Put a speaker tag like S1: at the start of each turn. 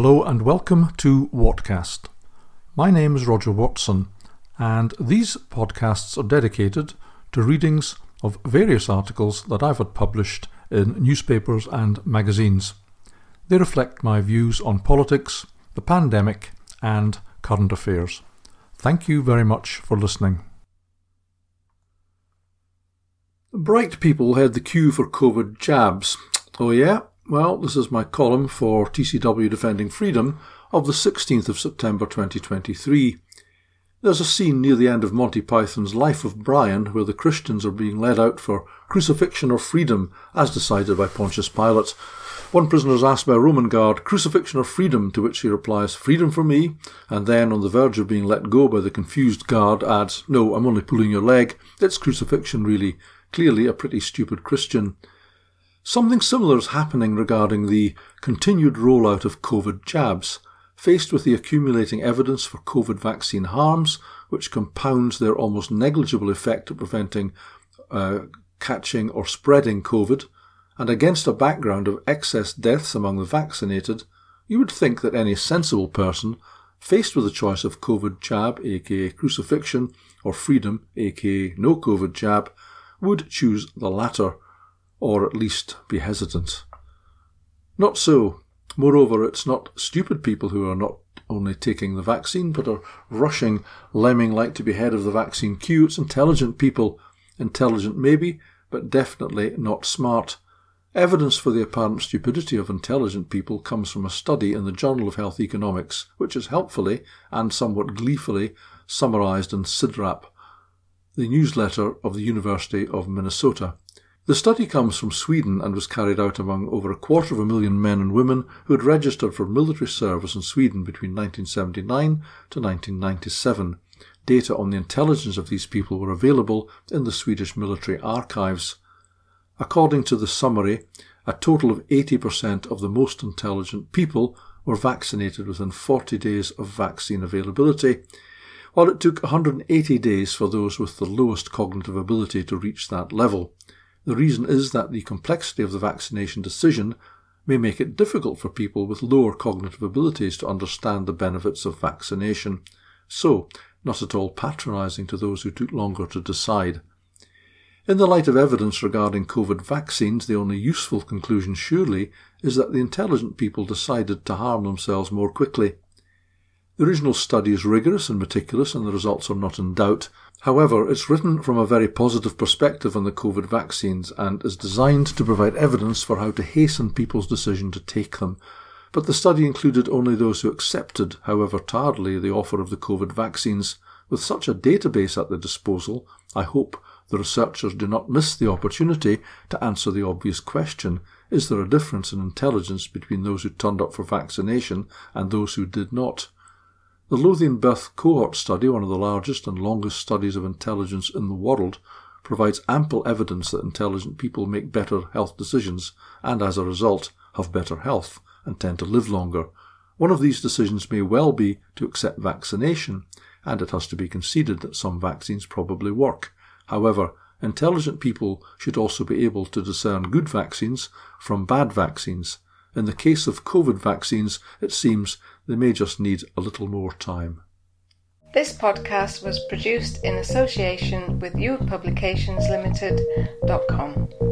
S1: Hello and welcome to Whatcast. My name is Roger Watson, and these podcasts are dedicated to readings of various articles that I've had published in newspapers and magazines. They reflect my views on politics, the pandemic, and current affairs. Thank you very much for listening. Bright people had the queue for COVID jabs. Oh, yeah? Well, this is my column for TCW Defending Freedom of the 16th of September 2023. There's a scene near the end of Monty Python's Life of Brian where the Christians are being led out for crucifixion or freedom, as decided by Pontius Pilate. One prisoner is asked by a Roman guard, crucifixion or freedom, to which he replies, freedom for me, and then, on the verge of being let go by the confused guard, adds, no, I'm only pulling your leg. It's crucifixion, really. Clearly a pretty stupid Christian. Something similar is happening regarding the continued rollout of COVID jabs. Faced with the accumulating evidence for COVID vaccine harms, which compounds their almost negligible effect at preventing uh, catching or spreading COVID, and against a background of excess deaths among the vaccinated, you would think that any sensible person, faced with the choice of COVID jab, aka crucifixion, or freedom, aka no COVID jab, would choose the latter, or at least be hesitant. Not so. Moreover, it's not stupid people who are not only taking the vaccine but are rushing lemming like to be head of the vaccine queue. It's intelligent people. Intelligent maybe, but definitely not smart. Evidence for the apparent stupidity of intelligent people comes from a study in the Journal of Health Economics, which is helpfully and somewhat gleefully summarized in CIDRAP, the newsletter of the University of Minnesota. The study comes from Sweden and was carried out among over a quarter of a million men and women who had registered for military service in Sweden between 1979 to 1997. Data on the intelligence of these people were available in the Swedish military archives. According to the summary, a total of 80% of the most intelligent people were vaccinated within 40 days of vaccine availability, while it took 180 days for those with the lowest cognitive ability to reach that level. The reason is that the complexity of the vaccination decision may make it difficult for people with lower cognitive abilities to understand the benefits of vaccination. So, not at all patronising to those who took longer to decide. In the light of evidence regarding COVID vaccines, the only useful conclusion surely is that the intelligent people decided to harm themselves more quickly. The original study is rigorous and meticulous, and the results are not in doubt. However, it's written from a very positive perspective on the COVID vaccines and is designed to provide evidence for how to hasten people's decision to take them. But the study included only those who accepted, however tardily, the offer of the COVID vaccines. With such a database at their disposal, I hope the researchers do not miss the opportunity to answer the obvious question is there a difference in intelligence between those who turned up for vaccination and those who did not? The Lothian Birth Cohort Study, one of the largest and longest studies of intelligence in the world, provides ample evidence that intelligent people make better health decisions and, as a result, have better health and tend to live longer. One of these decisions may well be to accept vaccination, and it has to be conceded that some vaccines probably work. However, intelligent people should also be able to discern good vaccines from bad vaccines. In the case of COVID vaccines, it seems they may just need a little more time.
S2: This podcast was produced in association with youthpublicationslimited.com.